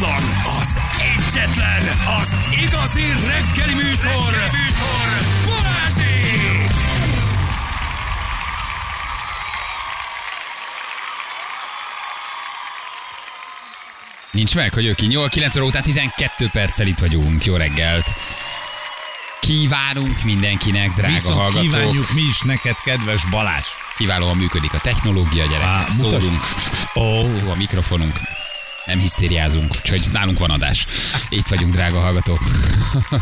utánozhatatlan, az egyetlen, az igazi reggeli műsor, reggeli műsor. Nincs meg, hogy ő ki. 8, 9 óra után 12 perccel itt vagyunk. Jó reggelt. Kívánunk mindenkinek, drága Viszont hallgatók. kívánjuk mi is neked, kedves Balázs. Kiválóan működik a technológia, gyerekek. Á. Szólunk. Ó, Jó a mikrofonunk. Nem hisztériázunk, úgyhogy nálunk van adás. Itt vagyunk, drága hallgatók.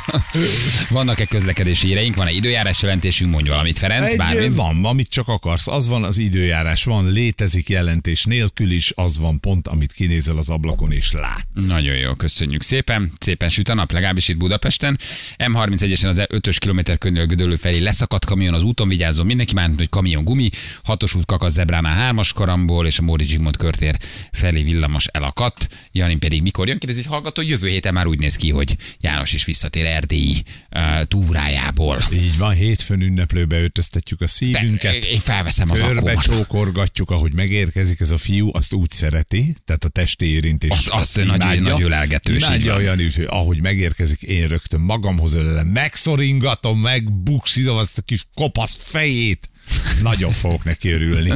Vannak-e közlekedési éreink? Van-e időjárás jelentésünk? Mondj valamit, Ferenc, egy, bármi. van, amit csak akarsz. Az van, az időjárás van, létezik jelentés nélkül is, az van pont, amit kinézel az ablakon és látsz. Nagyon jó, köszönjük szépen. Szépen süt a nap, legalábbis itt Budapesten. M31-esen az 5-ös kilométer környék Gödöllő felé leszakadt kamion az úton, vigyázzon mindenki már, hogy kamion gumi, hatos út kakasz Zebrámán 3-as karamból, és a Móri Zsigmond körtér felé villamos elakadt. Jani pedig mikor jön? Kérdezi egy hallgató, jövő héten már úgy néz ki, hogy János is visszatér erdélyi uh, túrájából. Így van, hétfőn ünneplőbe öltöztetjük a szívünket. Én felveszem az Körbe akkómat. csókorgatjuk, ahogy megérkezik ez a fiú, azt úgy szereti, tehát a testi érintés. Az- az nagy- nagy ölelgetős, Imádja olyan, hogy ahogy megérkezik, én rögtön magamhoz ölelem, megszoringatom, megbukszidom azt a kis kopasz fejét. Nagyon fogok neki örülni.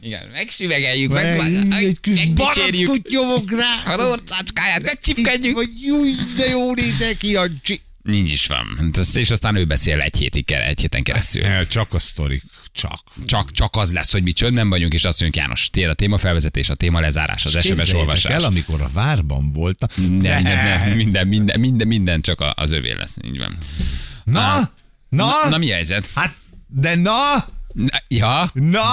Igen, megsüvegeljük, Meg, egy kis barackot nyomok rá. az orcácskáját, megcsipkedjük. Vagy júj, de jó nézek ki, Jancsi. Nincs is van. Ez- És aztán ő beszél egy hétig, egy héten keresztül. Csak a sztorik, csak. Csak, csak az lesz, hogy mi csöndben vagyunk, és azt mondjuk, János, tiéd a témafelvezetés, a téma lezárás, az SMS olvasás. el, amikor a várban voltam. Minden, minden, minden, minden, minden, minden csak a- az övé lesz. Így van. Na, na, Na, na mi a helyzet? hát, de na, Na, ja, Na!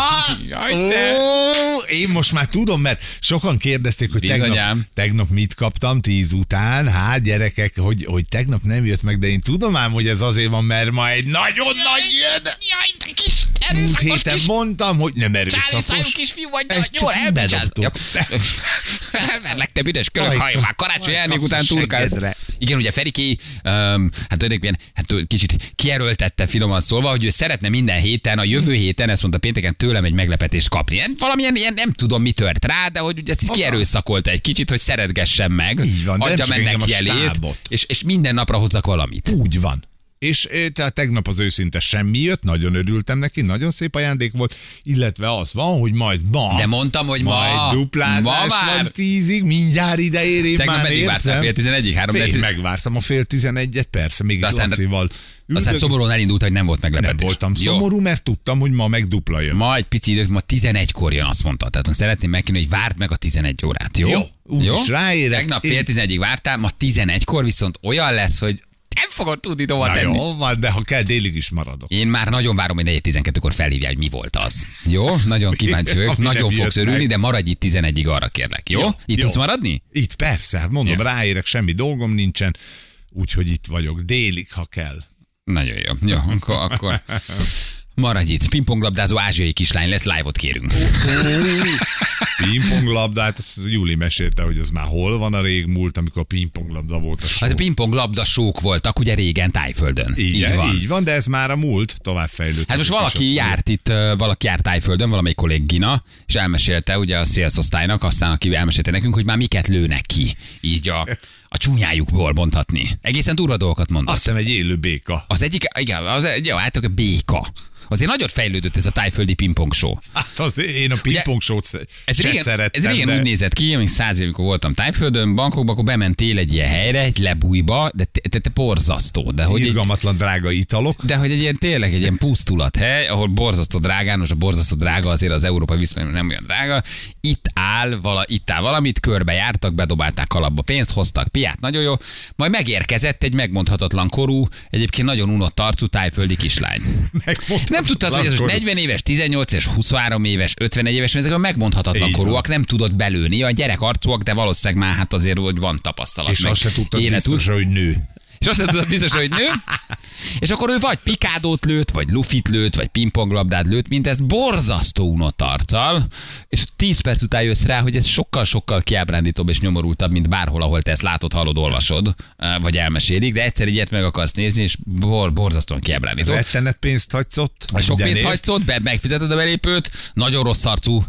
Jaj, te! Ó, én most már tudom, mert sokan kérdezték, hogy tegnap, Bizonyám. tegnap mit kaptam tíz után. Hát gyerekek, hogy, hogy tegnap nem jött meg, de én tudom ám, hogy ez azért van, mert ma egy nagyon nagy jön. Jaj, te kis Múlt héten kis mondtam, hogy nem Csáli szájú erőszakos. kisfiú vagy, de Ezt jól csak így elbecsáz. Ja. bedobtuk. Elverlek, te büdös körök, Aj, haj, már karácsony elnék után turkálsz. Igen, ugye Feriki, um, hát tulajdonképpen hát kicsit kierőltette finoman szólva, hogy ő szeretne minden héten, a jövő héten, ezt mondta pénteken tőlem egy meglepetést kapni. Nem, valamilyen ilyen, nem tudom, mi tört rá, de hogy ugye ezt így kierőszakolta egy kicsit, hogy szeretgessen meg, Így van, adja meg neki jelét, és, és minden napra hozzak valamit. Úgy van. És eh, tehát tegnap az őszinte semmi jött, nagyon örültem neki, nagyon szép ajándék volt, illetve az van, hogy majd ma. De mondtam, hogy ma, majd duplázás ma már. van tízig, mindjárt ide ér, én Tegnap már meddig vártál? Fél tizenegyig? Három Fél, tizen- megvártam a fél tizenegyet, persze, még aztán- Lacival. Aztán Üldög- szomorúan elindult, hogy nem volt meglepetés. nem voltam Jó. szomorú, mert tudtam, hogy ma meg dupla jön. Ma egy pici időt, ma 11-kor jön, azt mondta. Tehát szeretném megkérni, hogy várd meg a 11 órát, jó? Jó, úgyis ráérek. Tegnap fél 11-ig vártál, ma 11-kor viszont olyan lesz, hogy nem fogod tudni Na tenni. jó, van, de ha kell, délig is maradok. Én már nagyon várom, hogy 4.12-kor felhívja, hogy mi volt az. Jó? Nagyon kíváncsi vagyok, nagyon fogsz örülni, meg. de maradj itt 11-ig arra kérlek, jó? Jó, Itt jó. tudsz maradni? Itt persze, hát mondom, Jó. ráérek, semmi dolgom nincsen, úgyhogy itt vagyok, délig, ha kell. Nagyon jó. Jó, akkor, akkor maradj itt. Pingponglabdázó ázsiai kislány lesz, live-ot kérünk. Pingponglabdát, ezt Júli mesélte, hogy az már hol van a régmúlt, amikor pingponglabda volt a Hát a pingponglabda sók voltak ugye régen Tájföldön. Igen, így van. így van, de ez már a múlt, tovább fejlődött. Hát most valaki járt itt, valaki járt Tájföldön, valamelyik kollégina, és elmesélte ugye a szélszosztálynak, aztán aki elmesélte nekünk, hogy már miket lőnek ki, így a, a csúnyájukból mondhatni. Egészen durva dolgokat mondott. Azt hiszem egy élő béka. Az egyik, igen, az egy, jó, hát a béka. Azért nagyot fejlődött ez a tájföldi pingpong show. Hát az én a pingpong show Ez régen, szerettem, ez régen de... úgy nézett ki, amíg száz évig voltam Tájföldön, bankokba, akkor bementél egy ilyen helyre, egy lebújba, de te, te, te borzasztó. De hogy egy, Irgalmatlan drága italok. de hogy egy ilyen tényleg egy ilyen pusztulat hely, ahol borzasztó drágán, most a borzasztó drága azért az európai viszonyban nem olyan drága, itt áll, vala, itt áll valamit, körbe jártak, bedobálták kalapba pénzt, hoztak piát, nagyon jó. Majd megérkezett egy megmondhatatlan korú, egyébként nagyon unott arcú tájföldi kislány. Nem tudtad, hogy ez most 40 éves, 18 és 23 éves, 51 éves, ezek a megmondhatatlan Így korúak, nem tudod belőni. A gyerek arcúak, de valószínűleg már hát azért, hogy van tapasztalat. És azt se tudtad biztos, hogy nő. És azt tudod biztos, hogy nő. És akkor ő vagy pikádót lőtt, vagy lufit lőtt, vagy pingponglabdát lőtt, mint ezt borzasztó unott arccal, és 10 perc után jössz rá, hogy ez sokkal-sokkal kiábrándítóbb és nyomorultabb, mint bárhol, ahol te ezt látod, hallod, olvasod, eh, vagy elmesélik, de egyszer ilyet meg akarsz nézni, és bor, borzasztóan kiábrándító. Rettenet pénzt hagysz ott. Sok pénzt hagysz ott, be, megfizeted a belépőt, nagyon rossz arcú uh,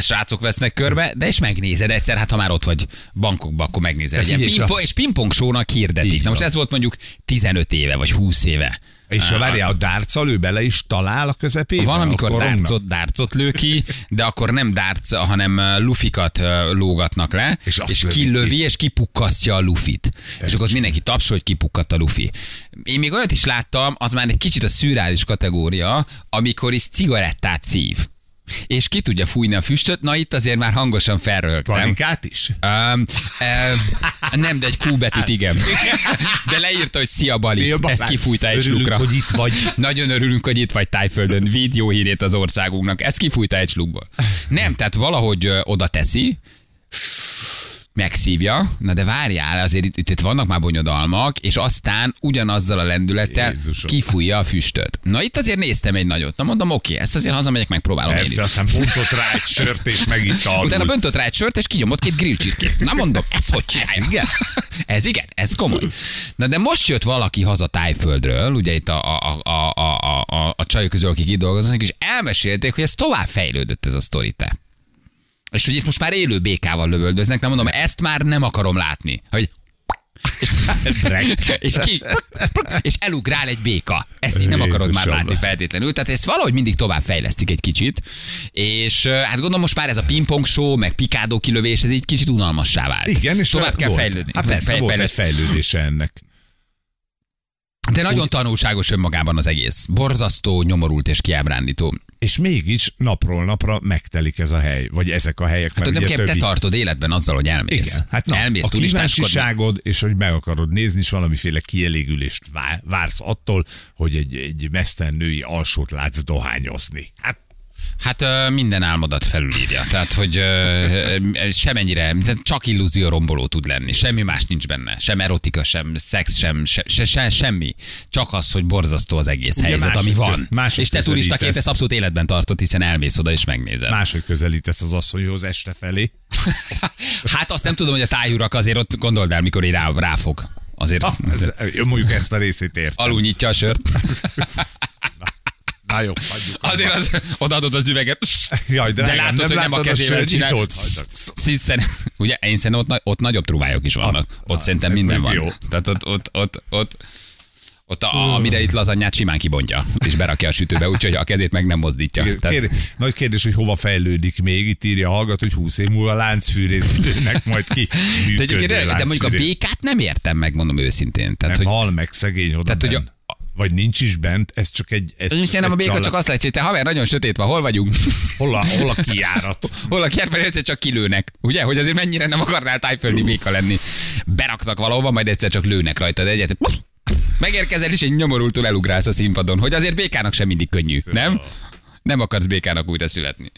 srácok vesznek körbe, de és megnézed egyszer, hát ha már ott vagy bankokba, akkor megnézed. Egy ilyen pingpong, és pingpong sónak hirdetik. Na most ez volt mondjuk 15 éve, vagy 20 éve. És ha várjál, a dárccal ő bele is talál a közepébe? Van, amikor dárcot, dárcot lő ki, de akkor nem dárc, hanem lufikat lógatnak le, És és, kilövi, és kipukkasztja a lufit. És akkor mindenki tapsol, hogy kipukkadt a lufi. Én még olyat is láttam, az már egy kicsit a szürreális kategória, amikor is cigarettát szív. És ki tudja fújni a füstöt, na itt azért már hangosan felröhögtem. Panikát is? Um, um, nem, de egy Q betűt igen. De leírta, hogy szia Bali. Szia. Ezt kifújta egy Örülünk, slukra. hogy itt vagy. Nagyon örülünk, hogy itt vagy Tájföldön. Vidd jó hírét az országunknak. Ezt kifújta egy slukból. Nem, tehát valahogy ö, oda teszi, megszívja, na de várjál, azért itt, itt, itt vannak már bonyodalmak, és aztán ugyanazzal a lendülettel Jézusom. kifújja a füstöt. Na itt azért néztem egy nagyot. Na mondom, oké, ezt azért hazamegyek, megpróbálom én is. Persze, aztán pontot rá egy sört, és megint alul. Utána böntött rá egy sört, és kinyomott két grill csirkét. Na mondom, ez hogy csinálja? igen? Ez igen, ez komoly. Na de most jött valaki haza Tájföldről, ugye itt a, a, a, a, a, a, a csajok közül, akik itt dolgoznak, és elmesélték, hogy ez tovább fejlődött ez a sztori te. És hogy itt most már élő békával lövöldöznek, nem mondom, ezt már nem akarom látni. Hogy és, és, ki, és elugrál egy béka. Ezt így nem akarod már Jézusom. látni feltétlenül. Tehát ezt valahogy mindig tovább fejlesztik egy kicsit. És hát gondolom most már ez a pingpong show, meg pikádó kilövés, ez így kicsit unalmassá vált. Igen, és tovább kell volt. fejlődni. Hát persze, Fej- volt egy fejlődése ennek. De nagyon tanulságos önmagában az egész. Borzasztó, nyomorult és kiábrándító. És mégis napról napra megtelik ez a hely, vagy ezek a helyek, Hát ugye kell, te többi... tartod életben azzal, hogy elmész. Igen, hát na, elmész a kíváncsiságod, és hogy meg akarod nézni, és valamiféle kielégülést vá- vársz attól, hogy egy, egy mesztelen női alsót látsz dohányozni. Hát Hát ö, minden álmodat felülírja. Tehát, hogy ö, semennyire, csak illúzió romboló tud lenni. Semmi más nincs benne. Sem erotika, sem szex, sem, se, se, se, semmi. Csak az, hogy borzasztó az egész Ugye helyzet, ami van. máshogy és te turistaként ezt abszolút életben tartod, hiszen elmész oda és megnézed. máshogy közelítesz az asszonyhoz este felé. Hát azt nem tudom, hogy a tájurak azért ott gondold el, mikor így rá, ráfog. Azért Ah, Mondjuk ezt a részét ért. alul nyitja a sört. Na jó, hagyjuk. Azért az, odaadod az üveget. Jaj, de drágám, látod, nem hogy nem a a kezével csinál. ugye, én szerintem ott, ott nagyobb trúvályok is vannak. Ah, ott ah, szerintem minden van. jó. Tehát ott, ott, ott, ott, ott a, amire itt lazanyát simán kibontja, és berakja a sütőbe, úgyhogy a kezét meg nem mozdítja. Tehát, Kérdés, nagy kérdés, hogy hova fejlődik még. Itt írja a hallgató, hogy 20 év múlva láncfűrészítőnek majd ki de, működő egyébként, de mondjuk a békát nem értem meg, mondom őszintén. Tehát, Nem hogy, hal meg szegény oda Tehát, hogy bent. Vagy nincs is bent, ez csak egy... Ez én szerintem a béka család. csak azt lehet, hogy te haver, nagyon sötét van, hol vagyunk? Hol a, hol a kiárat? Hol a kertben egyszer csak kilőnek. Ugye, hogy azért mennyire nem akarnál tájföldi béka lenni. Beraknak valahova, majd egyszer csak lőnek rajtad egyet. Puff! Megérkezel és egy nyomorultul elugrálsz a színpadon, hogy azért békának sem mindig könnyű, nem? Nem akarsz békának újra születni.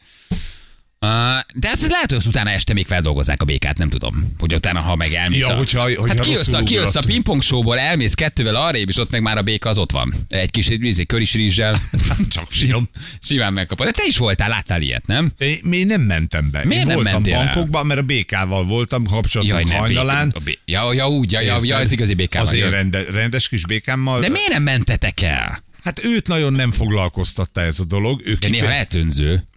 De ez lehet, hogy azt utána este még feldolgozzák a békát, nem tudom. Hogy utána, ha meg elmész. Ja, a... hogyha- hogyha hát kijössz a, kijössz a pingpong showból, elmész kettővel arrébb, és ott meg már a béka az ott van. Egy kis izé, köris rizssel. Csak finom. Simán megkapod. De te is voltál, láttál ilyet, nem? Én, én nem mentem be. Miért én nem voltam bankokban, mert a békával voltam Jaj, kapcsolatunk nem, hajnalán. béka, a bé- ja, ja, úgy, ja, ja, ja, az igazi békával. Az én jön. rende, rendes kis békámmal. De miért nem mentetek el? Hát őt nagyon nem foglalkoztatta ez a dolog. Ő De néha kife- lehet önző.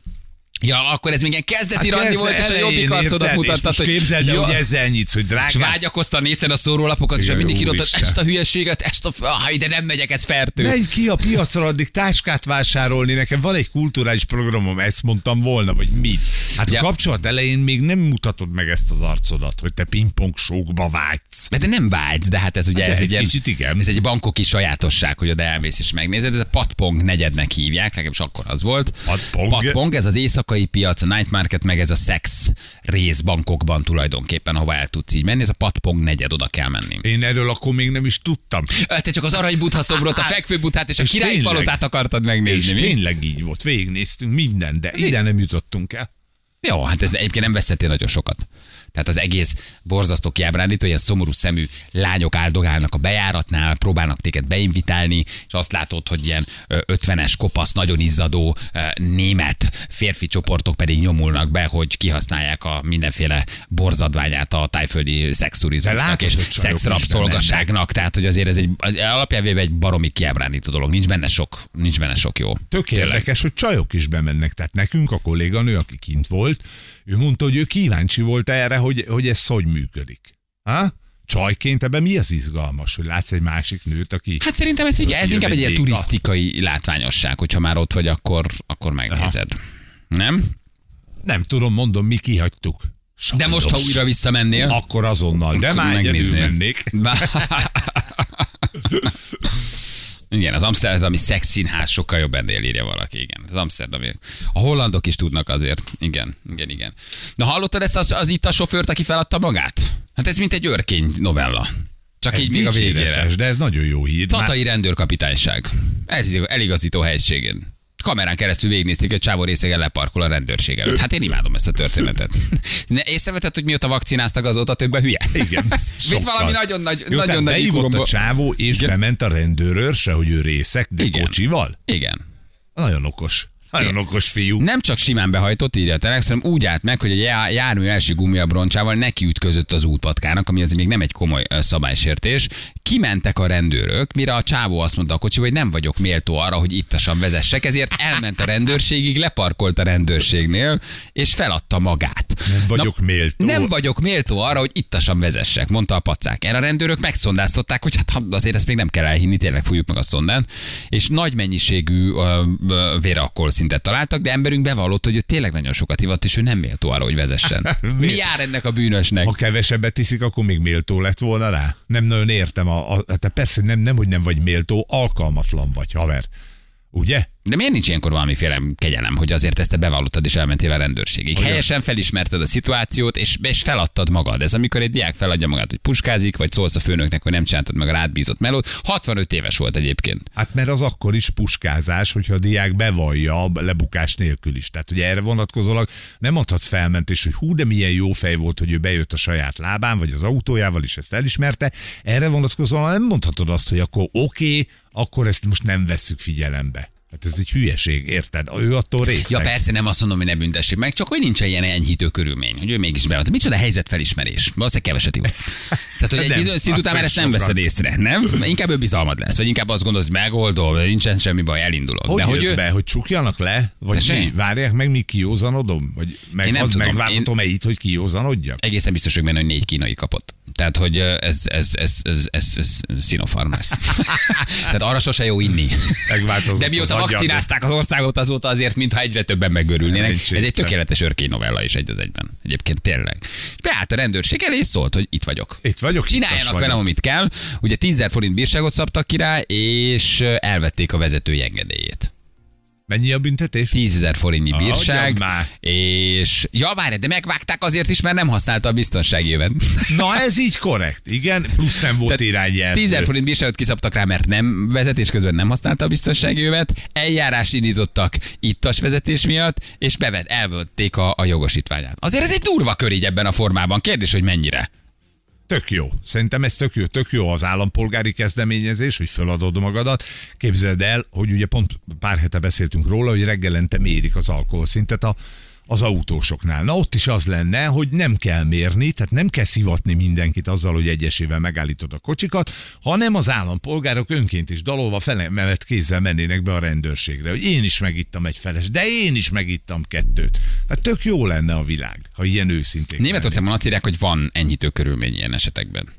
Ja, akkor ez még ilyen kezdeti hát randi volt, és a jobbik arcodat? És mutattad, hogy Képzeld el, hogy ezzel nyitsz, hogy és drágám. vágyakoztan a szórólapokat, és Igen, mindig írod, úristen. ezt a hülyeséget, ezt a... Ah, de nem megyek, ez fertő. Menj ki a piacra addig táskát vásárolni, nekem van egy kulturális programom, ezt mondtam volna, vagy mi. Hát a Ja. kapcsolat elején még nem mutatod meg ezt az arcodat, hogy te pingpong sókba vágysz. De nem vágysz, de hát ez ugye Hát ez egy egy, kicsit igen. ez egy bankoki sajátosság, hogy oda elmész és megnézed. Ez a patpong negyednek hívják, legalábbis akkor az volt. Patpong. patpong ez az éjszakai piac, a night market, meg ez a szex rész bankokban tulajdonképpen, hova el tudsz így menni. Ez a patpong negyed, oda kell menni. Én erről akkor még nem is tudtam. Te csak az aranybutha szobrot, a fekvőbuthát és a És királyi tényleg. palotát akartad megnézni, És mi? tényleg így volt, végignéztünk minden, de ide nem jutottunk el. Jó, hát ez egyébként nem veszettél nagyon sokat. Tehát az egész borzasztó kiábrándító, ilyen szomorú szemű lányok áldogálnak a bejáratnál, próbálnak téged beinvitálni, és azt látod, hogy ilyen ö, 50-es kopasz, nagyon izzadó német férfi csoportok pedig nyomulnak be, hogy kihasználják a mindenféle borzadványát a tájföldi szexturizmusnak látod, és szexrabszolgaságnak. Tehát, hogy azért ez egy az alapjában egy baromi kiábrándító dolog. Nincs benne sok, nincs benne sok jó. Tök érdekes, hogy csajok is bemennek. Tehát nekünk a kolléganő, aki kint volt, ő mondta, hogy ő kíváncsi volt erre, hogy, hogy ez hogy működik. Ha? Csajként ebben mi az izgalmas, hogy látsz egy másik nőt, aki... Hát szerintem ez, így, ez inkább egy ilyen turisztikai látványosság, hogyha már ott vagy, akkor, akkor megnézed. Nem? Nem tudom, mondom, mi kihagytuk. De most, ha Sajnos. újra visszamennél, Akkor azonnal, de már egyedül mennék. Igen, az amsterdami szexszínház sokkal jobb ennél írja valaki, igen. Az amsterdami. A hollandok is tudnak azért. Igen, igen, igen. Na hallottad ezt az, az itt a sofőrt, aki feladta magát? Hát ez mint egy örkény novella. Csak így még a végére. De ez nagyon jó hír. Már- Tatai rendőrkapitányság. Ez eligazító helységén. Kamerán keresztül végignézték, hogy Csávó részegen leparkol a rendőrség előtt. Hát én imádom ezt a történetet. Ne, észrevetett, hogy mióta vakcináztak azóta több a hülye? Igen. Mit valami nagyon nagy, Jó, nagyon nagy a csávó, és Igen. bement a rendőrőr se, hogy ő részek, de Igen. kocsival. Igen. Nagyon okos. Nagyon okos fiú. Nem csak simán behajtott, írja a Telex, hanem úgy állt meg, hogy a já- jármű első gumiabroncsával neki ütközött az útpatkának, ami azért még nem egy komoly szabálysértés. Kimentek a rendőrök, mire a csávó azt mondta a kocsiba, hogy nem vagyok méltó arra, hogy ittasan vezessek, ezért elment a rendőrségig, leparkolt a rendőrségnél, és feladta magát. Nem vagyok méltó. Nem vagyok méltó arra, hogy ittasan vezessek, mondta a pacák. Erre a rendőrök megszondáztatták, hogy hát azért ezt még nem kell elhinni, tényleg fújjuk meg a szondán. És nagy mennyiségű ö, vérakol szintet találtak, de emberünk bevallott, hogy ő tényleg nagyon sokat ivott, és ő nem méltó arra, hogy vezessen. Mi jár ennek a bűnösnek? Ha kevesebbet iszik, akkor még méltó lett volna rá? Nem nagyon értem. A, a, hát persze nem, nem, hogy nem vagy méltó, alkalmatlan vagy, haver. Ugye? De miért nincs ilyenkor valamiféle kegyelem, hogy azért ezt te bevallottad és elmentél a rendőrségig? Hogyan? Helyesen felismerted a szituációt, és, és feladtad magad. Ez amikor egy diák feladja magát, hogy puskázik, vagy szólsz a főnöknek, hogy nem csináltad meg a rád bízott melót. 65 éves volt egyébként. Hát mert az akkor is puskázás, hogyha a diák bevallja a lebukás nélkül is. Tehát ugye erre vonatkozólag nem mondhatsz felmentés, hogy hú, de milyen jó fej volt, hogy ő bejött a saját lábán, vagy az autójával is ezt elismerte. Erre vonatkozólag nem mondhatod azt, hogy akkor oké, okay, akkor ezt most nem vesszük figyelembe. Hát ez egy hülyeség, érted? Ő attól részeg. Ja, persze nem azt mondom, hogy ne büntessék meg, csak hogy nincs ilyen enyhítő körülmény, hogy ő mégis beadta. Micsoda helyzetfelismerés? Valószínűleg keveset ivott. Tehát, hogy egy bizonyos szint azt után már ezt nem veszed észre, nem? Inkább ő bizalmad lesz, vagy inkább azt gondolod, hogy megoldom, nincsen semmi baj, elindulok. Hogy De hogy ő, be, hogy csukjanak le? Vagy Tessék? mi? Várják meg, mi kiózanodom? Vagy meg, nem az, tudom, megvárhatom-e itt, hogy kiózanodjak? egészen biztos, hogy benne, hogy négy kínai kapott. Tehát, hogy ez, ez, ez, ez, ez, ez, ez lesz. Tehát arra sose jó inni. Megváltozott De mióta. Vakcinázták az országot, azóta azért, mintha egyre többen megörülnének. Ez egy tökéletes örkény novella is egy az egyben. Egyébként tényleg. Beállt a rendőrség elé, és szólt, hogy itt vagyok. Itt vagyok, Csináljanak velem, amit kell. Ugye 10 forint bírságot szabtak ki rá, és elvették a vezetői engedélyét. Mennyi a büntetés? 10 ezer forintnyi bírság, már. és ja, várj, de megvágták azért is, mert nem használta a biztonsági jövet. Na ez így korrekt, igen, plusz nem volt irányjel. 10 ezer forint bírságot kiszabtak rá, mert nem vezetés közben nem használta a biztonsági jövet, eljárást indítottak ittas vezetés miatt, és bevet, elvették a, a jogosítványát. Azért ez egy durva kör így ebben a formában. Kérdés, hogy mennyire. Tök jó. Szerintem ez tök jó, tök jó az állampolgári kezdeményezés, hogy feladod magadat. Képzeld el, hogy ugye pont pár hete beszéltünk róla, hogy reggelente mérik az alkoholszintet a, az autósoknál. Na ott is az lenne, hogy nem kell mérni, tehát nem kell szivatni mindenkit azzal, hogy egyesével megállítod a kocsikat, hanem az állampolgárok önként is dalolva felemellett kézzel mennének be a rendőrségre, hogy én is megittam egy feles, de én is megittam kettőt. Hát tök jó lenne a világ, ha ilyen őszinték Németországban azt írják, hogy van enyhítő körülmény ilyen esetekben.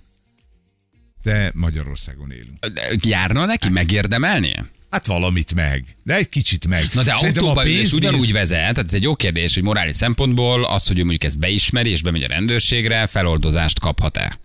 De Magyarországon élünk. De Járna neki megérdemelnie? Hát valamit meg. De egy kicsit meg. Na de Szerintem autóban ül és ugyanúgy vezet, tehát ez egy jó kérdés, hogy morális szempontból az, hogy ő mondjuk ezt beismeri és bemegy a rendőrségre, feloldozást kaphat-e?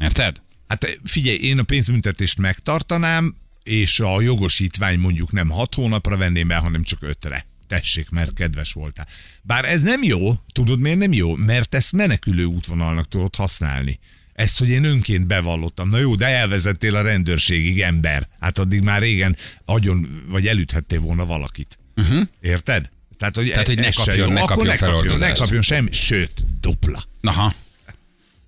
Érted? Hát figyelj, én a pénzbüntetést megtartanám, és a jogosítvány mondjuk nem hat hónapra venném el, hanem csak ötre. Tessék, mert kedves voltál. Bár ez nem jó, tudod miért nem jó? Mert ezt menekülő útvonalnak tudod használni. Ezt, hogy én önként bevallottam. Na jó, de elvezettél a rendőrségig, ember. Hát addig már régen agyon, vagy elüthettél volna valakit. Uh-huh. Érted? Tehát, hogy, Tehát, hogy ne kapjon- ne kapjon ne kapjon, ne feloldozást. kapjon semmi, sőt, dupla. Aha.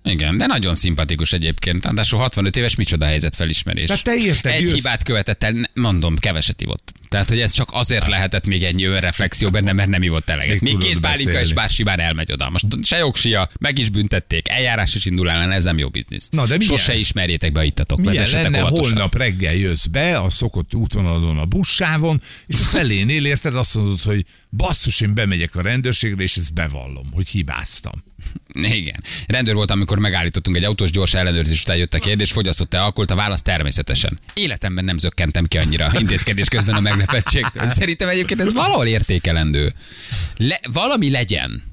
Igen, de nagyon szimpatikus egyébként. Ráadásul 65 éves, micsoda helyzet felismerés. Tehát te érted, Egy jössz- hibát követett el, mondom, keveset ivott. Tehát, hogy ez csak azért lehetett még ennyi önreflexió benne, mert nem ivott eleget. Még Még, két pálinka és bár simán elmegy oda. Most se jogsia, meg is büntették, eljárás is indul ellen, ez nem jó biznisz. Na, de milyen- Sose ismerjétek be, ittatok. Milyen lenne, óvatosan. holnap reggel jössz be a szokott útvonalon a buszsávon, és a felénél érted azt mondod, hogy basszus, én bemegyek a rendőrségre, és ezt bevallom, hogy hibáztam. Igen. Rendőr volt, amikor megállítottunk egy autós gyors ellenőrzés után jött a kérdés, fogyasztott-e alkoholt? A válasz természetesen. Életemben nem zökkentem ki annyira intézkedés közben a meglepetségtől. Szerintem egyébként ez valahol értékelendő. Le, valami legyen.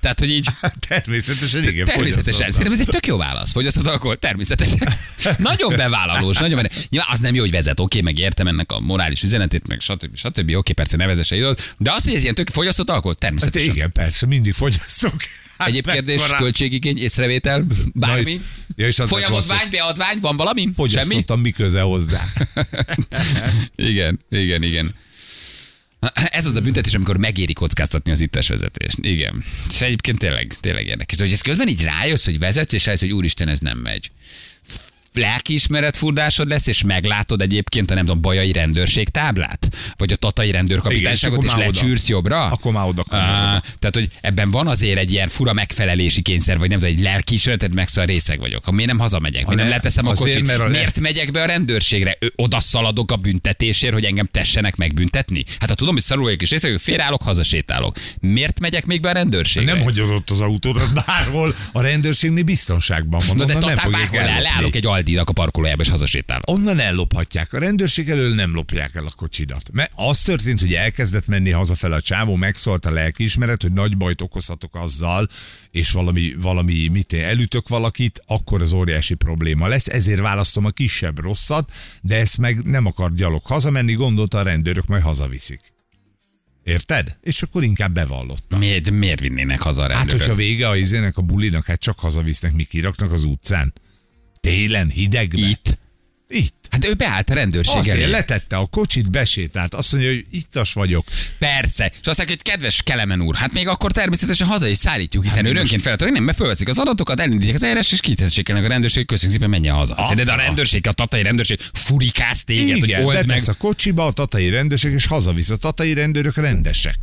Tehát, hogy így Természetesen igen. természetesen. Szerintem ez egy tök jó válasz. Fogyasztott alkohol? Természetesen. nagyon bevállalós, nagyon benne. Nyilván az nem jó, hogy vezet, oké, meg értem ennek a morális üzenetét, meg stb. stb. Oké, persze ne vezesse időt, de az, hogy ez ilyen tök fogyasztott alkohol, Hát természetesen. igen, persze, mindig fogyasztok. Hát Egyéb kérdés, mekkora- költségigény, észrevétel, bármi? Ja, és az lett Folyamodvány, beadvány, van valami? Semmi? Fogyasztottam, mi köze hozzá. Igen, igen, igen. Ez az a büntetés, amikor megéri kockáztatni az ittes vezetést. Igen. És egyébként tényleg, tényleg érdekes. De hogy ez közben így rájössz, hogy vezetsz, és rájössz, hogy úristen, ez nem megy. Lelkiismeret furdásod lesz, és meglátod egyébként a nem tudom, bajai rendőrség táblát? Vagy a tatai rendőrkapitányságot, Igen, és és, lecsűrsz jobbra? Akkor már oda. Á, Tehát, hogy ebben van azért egy ilyen fura megfelelési kényszer, vagy nem tudom, egy lelkiismereted, meg szóval részeg vagyok. Ha miért nem hazamegyek? Miért nem ne- leteszem a kocsit? mert a Miért megyek be a rendőrségre? Ö, Oda szaladok a büntetésért, hogy engem tessenek megbüntetni? Hát ha tudom, hogy szarul vagyok és részeg, vagyok, félreállok, hazasétálok. Miért megyek még be a rendőrségre? Nem hagyod ott az autódat bárhol, a rendőrségnél biztonságban van. Na de nem fogják bárhol el, leállok egy Aldinak a parkolójába, és hazasétálok. Onnan ellophatják. A rendőrség elől nem lopják el a kocsidat. Mert az történt, hogy elkezdett menni hazafele a csávó, megszólt a lelkiismeret, hogy nagy bajt okozhatok azzal, és valami, valami mit én, elütök valakit, akkor az óriási probléma lesz. Ezért választom a kisebb rosszat, de ezt meg nem akar gyalog hazamenni, gondolta a rendőrök majd hazaviszik. Érted? És akkor inkább bevallott. Miért, miért vinnének haza a Hát, rendőrök? hogyha vége a izének a bulinak, hát csak hazavisznek, mi kiraknak az utcán. Télen, hidegben. Itt? Itt. Hát ő beállt a rendőrség Azért elé. letette a kocsit, besétált. Azt mondja, hogy ittas vagyok. Persze. És azt mondják, hogy kedves Kelemen úr, hát még akkor természetesen haza is szállítjuk, hiszen ő önként hogy nem, mert fölveszik az adatokat, elindítják az eljárás, és kitessék a rendőrség, köszönjük szépen, menjen haza. Aha. De a rendőrség, a tatai rendőrség furikáz téged, Igen, hogy old meg. a kocsiba a tatai rendőrség, és hazavisz. A tatai rendőrök rendesek.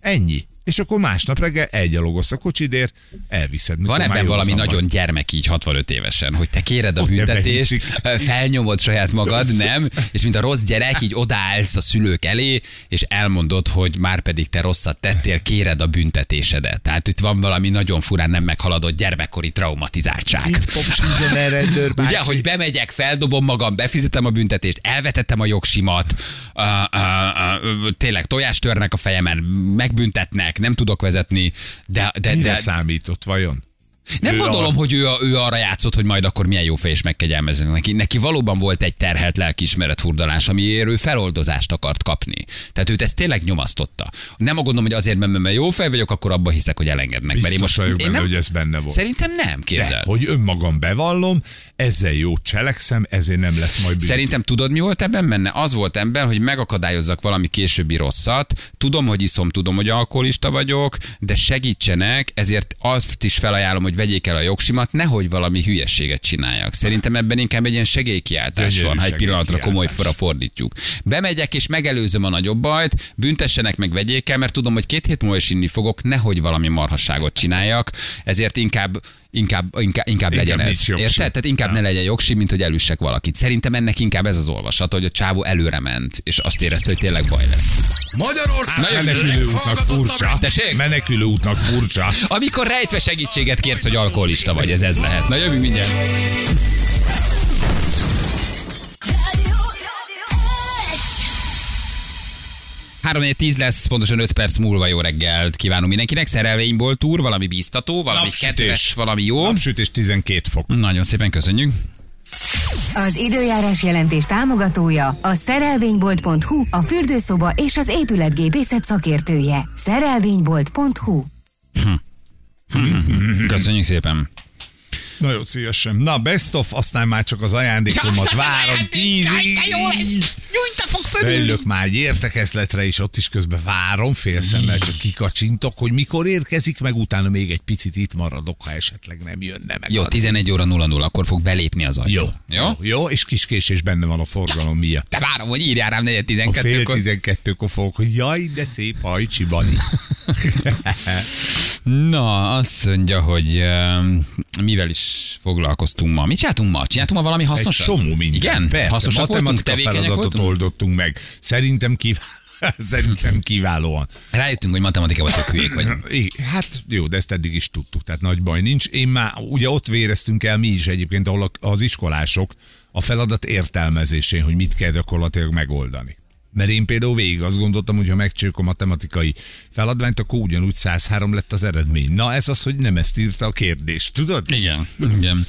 Ennyi. És akkor másnap reggel elgyalogolsz a kocsidért, elviszed. Van ebben valami vagy. nagyon gyermek így 65 évesen, hogy te kéred a büntetést, felnyomod saját magad, nem? És mint a rossz gyerek, így odaállsz a szülők elé, és elmondod, hogy már pedig te rosszat tettél, kéred a büntetésedet. Tehát itt van valami nagyon furán nem meghaladott gyermekkori traumatizáltság. Bácsi. Ugye, hogy bemegyek, feldobom magam, befizetem a büntetést, elvetettem a jogsimat, uh, uh, uh, tényleg tojást törnek a fejemen, megbüntetnek, nem tudok vezetni, de, de, Mire de számított vajon? Nem Ő gondolom, a- hogy ő, ő arra játszott, hogy majd akkor milyen jó fej és megkegyelmezni neki. Neki valóban volt egy terhelt lelkiismeret furdalás, amiért ő feloldozást akart kapni. Tehát őt ez tényleg nyomasztotta. Nem gondolom, hogy azért, mert, mert jó fej vagyok, akkor abba hiszek, hogy elengednek. mert én Biztos vagyok én benne, nem, hogy ez benne volt. Szerintem nem, De, képzeld. hogy önmagam bevallom, ezzel jó cselekszem, ezért nem lesz majd bűn. Szerintem tudod, mi volt ebben benne? Az volt ebben, hogy megakadályozzak valami későbbi rosszat. Tudom, hogy iszom, tudom, hogy alkoholista vagyok, de segítsenek, ezért azt is felajánlom, hogy vegyék el a jogsimat, nehogy valami hülyeséget csináljak. Szerintem ebben inkább egy ilyen segélykiáltás Gyönyörű van, ha egy pillanatra komoly fordítjuk. Bemegyek és megelőzöm a nagyobb bajt, büntessenek meg, vegyék el, mert tudom, hogy két hét múlva is inni fogok, nehogy valami marhasságot csináljak, ezért inkább Inkább, inkább, inkább legyen ez. Érted? Tehát inkább ne legyen jogsi, mint hogy elüssek valakit. Szerintem ennek inkább ez az olvasat, hogy a csávó előre ment, és azt érezte, hogy tényleg baj lesz. Magyarország Hát menekülő útnak furcsa. Tessék? Menekülő útnak furcsa. Amikor rejtve segítséget kérsz, hogy alkoholista vagy, ez ez lehet. Na jövünk mindjárt. 3 10 lesz, pontosan 5 perc múlva jó reggelt kívánunk mindenkinek. Szerelvényból túr, valami bíztató, valami Napsütés. kedves, valami jó. Napsütés 12 fok. Nagyon szépen köszönjük. Az időjárás jelentés támogatója a szerelvénybolt.hu, a fürdőszoba és az épületgépészet szakértője. Szerelvénybolt.hu Köszönjük szépen. Nagyon szívesen. Na, best of, aztán már csak az ajándékomat várom tízig. Nyújt össze fogsz. Beülök már egy értekezletre, és ott is közben várom, félszemmel csak kikacsintok, hogy mikor érkezik, meg utána még egy picit itt maradok, ha esetleg nem jönne meg. Jó, addig. 11 óra 00, akkor fog belépni az ajtó. Jó, Jó? jó, jó, és kis késés benne van a forgalom miatt. Te várom, hogy írjál rám 4 A 12 fél kor tizenkettőkor fogok, hogy jaj, de szép hajcsi, Bani. Na, azt mondja, hogy uh, mivel is foglalkoztunk ma. Mit csináltunk ma? Csináltunk ma valami Egy hasznosat? csomó minden. Igen? Persze, Hasznosak voltunk, matematika tevékenyek feladatot voltunk? oldottunk meg. Szerintem kiváló. Szerintem kiválóan. Rájöttünk, hogy matematikában tök hülyék vagyunk. Hát jó, de ezt eddig is tudtuk, tehát nagy baj nincs. Én már, ugye ott véreztünk el mi is egyébként, ahol a- az iskolások a feladat értelmezésén, hogy mit kell gyakorlatilag megoldani. Mert én például végig azt gondoltam, hogy ha megcsináljuk a matematikai feladványt, akkor ugyanúgy 103 lett az eredmény. Na ez az, hogy nem ezt írta a kérdés, tudod? Igen, igen.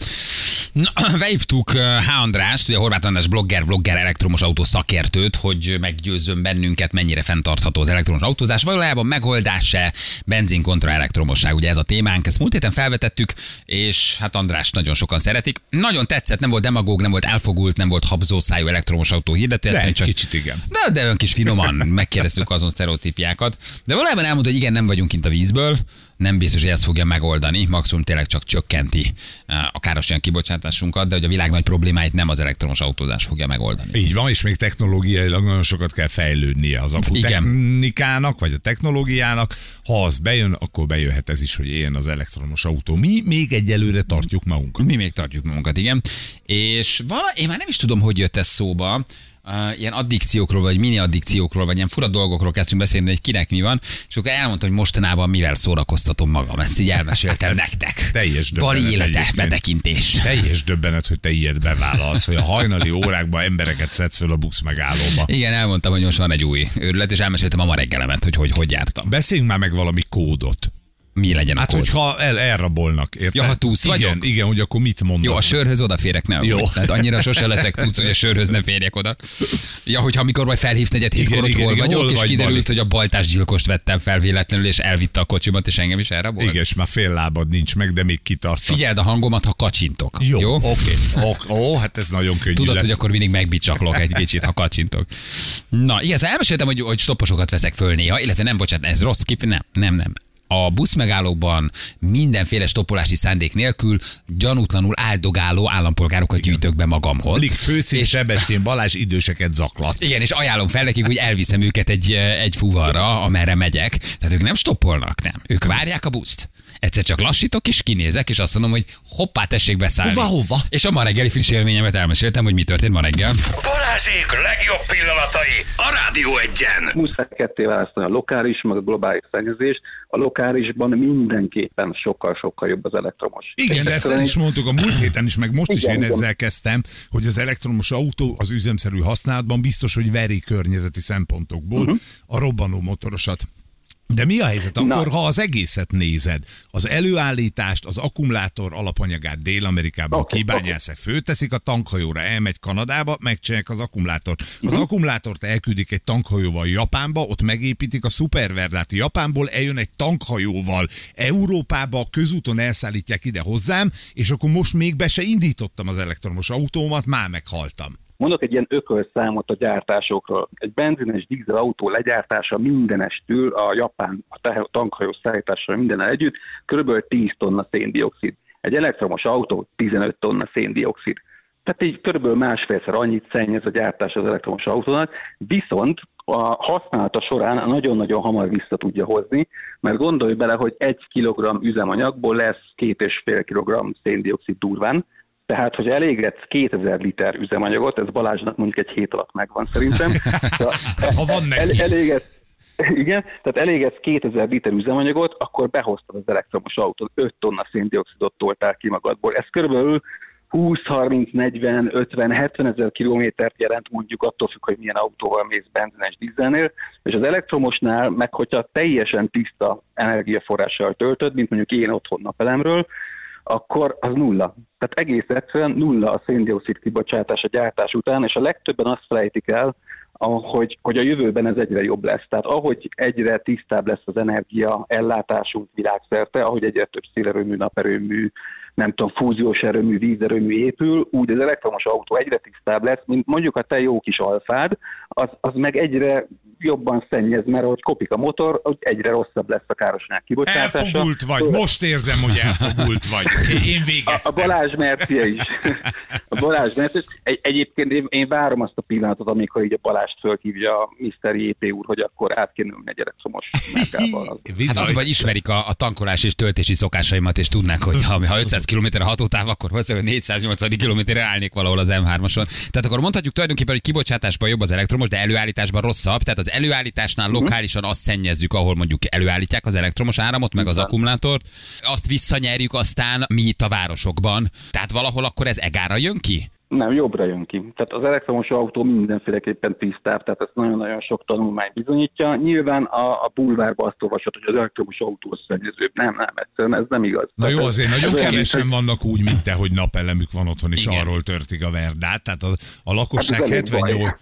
Na, beívtuk H. Andrást, ugye Horváth András blogger, vlogger, elektromos autó szakértőt, hogy meggyőzzön bennünket, mennyire fenntartható az elektromos autózás. Valójában megoldás-e benzin kontra elektromosság, ugye ez a témánk. Ezt múlt héten felvetettük, és hát András nagyon sokan szeretik. Nagyon tetszett, nem volt demagóg, nem volt elfogult, nem volt habzószájú elektromos autó hirdető. De egy kicsit igen. de, de olyan kis finoman megkérdeztük azon sztereotípiákat. De valójában elmondta, hogy igen, nem vagyunk kint a vízből, nem biztos, hogy ezt fogja megoldani, maximum tényleg csak csökkenti eh, a káros ilyen kibocsátásunkat, de hogy a világ nagy problémáit nem az elektromos autózás fogja megoldani. Így van, és még technológiailag nagyon sokat kell fejlődnie az Igen. technikának, vagy a technológiának. Ha az bejön, akkor bejöhet ez is, hogy éljen az elektromos autó. Mi még egyelőre tartjuk magunkat. Mi még tartjuk magunkat, igen. És vala, én már nem is tudom, hogy jött ez szóba, Uh, ilyen addikciókról, vagy mini addikciókról, vagy ilyen fura dolgokról kezdtünk beszélni, hogy kinek mi van, és akkor elmondta, hogy mostanában mivel szórakoztatom magam. Ezt így elmeséltem nektek. Teljes döbbenet Bali élete, egyébként. betekintés. Teljes döbbenet, hogy te ilyet bevállalsz, hogy a hajnali órákban embereket szedsz föl a busz megállóba. Igen, elmondtam, hogy most van egy új őrület, és elmeséltem a ma reggelemet, hogy hogy, hogy jártam. Beszéljünk már meg valami kódot. Mi legyen a Hát, kód? hogyha el, elrabolnak, érted? Ja, ha túsz igen, vagyok? Igen, hogy akkor mit mondasz? Jó, a sörhöz odaférek, ne Jó. Tehát annyira sose leszek tudsz, hogy a sörhöz ne férjek oda. Ja, hogyha amikor majd felhívsz negyed hétkor, ott igen, hol igen, vagyok, hol és vagy, kiderült, Bali? hogy a baltásgyilkost vettem fel véletlenül, és elvitte a kocsimat, és engem is elrabolt. Igen, és már fél lábad nincs meg, de még kitartasz. Figyeld a hangomat, ha kacsintok. Jó, Jó? oké. Ok, ó, hát ez nagyon könnyű Tudod, lesz. hogy akkor mindig megbicsaklok egy kicsit, ha kacsintok. Na, igen, szóval elmeséltem, hogy, hogy stopposokat veszek föl néha, illetve nem, bocsánat, ez rossz kép, nem, nem, nem. A buszmegállókban mindenféle stoppolási szándék nélkül gyanútlanul áldogáló állampolgárokat gyűjtök be magamhoz. Blik főcím És- Sebestyén Balázs időseket zaklat. Igen, és ajánlom fel nekik, hogy elviszem őket egy, egy fuvarra, amerre megyek. Tehát ők nem stoppolnak, nem. Ők várják a buszt. Egyszer csak lassítok, és kinézek, és azt mondom, hogy hoppá, tessék beszállni. Hova, hova? És a ma reggeli friss élményemet elmeséltem, hogy mi történt ma reggel. Balázsék legjobb pillanatai a Rádió egyen. muszáj ketté választani a lokális, meg a globális szennyezést. A lokálisban mindenképpen sokkal-sokkal jobb az elektromos. Igen, de ezt el is mondtuk a múlt héten is, meg most is Igen, én igen. ezzel kezdtem, hogy az elektromos autó az üzemszerű használatban biztos, hogy veri környezeti szempontokból Mhm. a robbanó motorosat. De mi a helyzet akkor, ha az egészet nézed? Az előállítást, az akkumulátor alapanyagát Dél-Amerikában Oké, kibányászák, fölteszik a tankhajóra, elmegy Kanadába, megcsinálják az akkumulátort. Az Mhm. akkumulátort elküldik egy tankhajóval Japánba, ott megépítik a szuperverlát. Japánból eljön egy tankhajóval Európába, közúton elszállítják ide hozzám, és akkor most még be se indítottam az elektromos autómat, már meghaltam. Mondok egy ilyen ökölszámot a gyártásokról. Egy benzines dízel autó legyártása mindenestül, a japán a tankhajó szállítása minden együtt, kb. 10 tonna széndiokszid. Egy elektromos autó 15 tonna széndiokszid. Tehát így körülbelül másfélszer annyit szennyez a gyártás az elektromos autónak, viszont a használata során nagyon-nagyon hamar vissza tudja hozni, mert gondolj bele, hogy egy kilogramm üzemanyagból lesz két és fél kilogramm széndiokszid durván, tehát, hogy elégetsz 2000 liter üzemanyagot, ez Balázsnak mondjuk egy hét alatt megvan szerintem. Ha van neki. elégetsz, igen, tehát elégetsz 2000 liter üzemanyagot, akkor behoztad az elektromos autót, 5 tonna széndiokszidot toltál ki magadból. Ez körülbelül 20, 30, 40, 50, 70 ezer kilométert jelent mondjuk attól függ, hogy milyen autóval mész benzines dízelnél, és az elektromosnál, meg hogyha teljesen tiszta energiaforrással töltöd, mint mondjuk én otthon napelemről, akkor az nulla. Tehát egész egyszerűen nulla a széndiokszid kibocsátás a gyártás után, és a legtöbben azt felejtik el, hogy, hogy a jövőben ez egyre jobb lesz. Tehát ahogy egyre tisztább lesz az energia ellátásunk világszerte, ahogy egyre több szélerőmű, naperőmű, nem tudom, fúziós erőmű, vízerőmű épül, úgy az elektromos autó egyre tisztább lesz, mint mondjuk a te jó kis alfád, az, az meg egyre jobban szennyez, mert hogy kopik a motor, hogy egyre rosszabb lesz a károsanyag kibocsátása. Elfogult vagy, most érzem, hogy elfogult vagy. Én A, a végeztem. Balázs Mercia is. A Balázs Mercia. Egy, egyébként én, én, várom azt a pillanatot, amikor így a Balást fölhívja a Mr. JP úr, hogy akkor át kéne ülni egy gyerekszomos márkával. Hát az, hogy ismerik a, a tankolás és töltési szokásaimat, és tudnák, hogy ha, ha 500 km a hatótáv, akkor valószínűleg 480 km állnék valahol az M3-oson. Tehát akkor mondhatjuk tulajdonképpen, hogy kibocsátásban jobb az elektromos, de előállításban rosszabb. Tehát az előállításnál lokálisan azt szennyezzük, ahol mondjuk előállítják az elektromos áramot, meg az akkumulátort. Azt visszanyerjük aztán mi itt a városokban. Tehát valahol akkor ez egára jön ki? Nem, jobbra jön ki. Tehát az elektromos autó mindenféleképpen tisztább, tehát ezt nagyon-nagyon sok tanulmány bizonyítja. Nyilván a, a bulvárban azt olvasott, hogy az elektromos autó szennyezőbb. Nem, nem, egyszerűen ez nem igaz. Na jó, azért ez nagyon olyan, kevesen hogy- vannak úgy, mint te, hogy napelemük van otthon, és Igen. arról törtik a verdát. Tehát a, a lakosság Hát ez elég 78...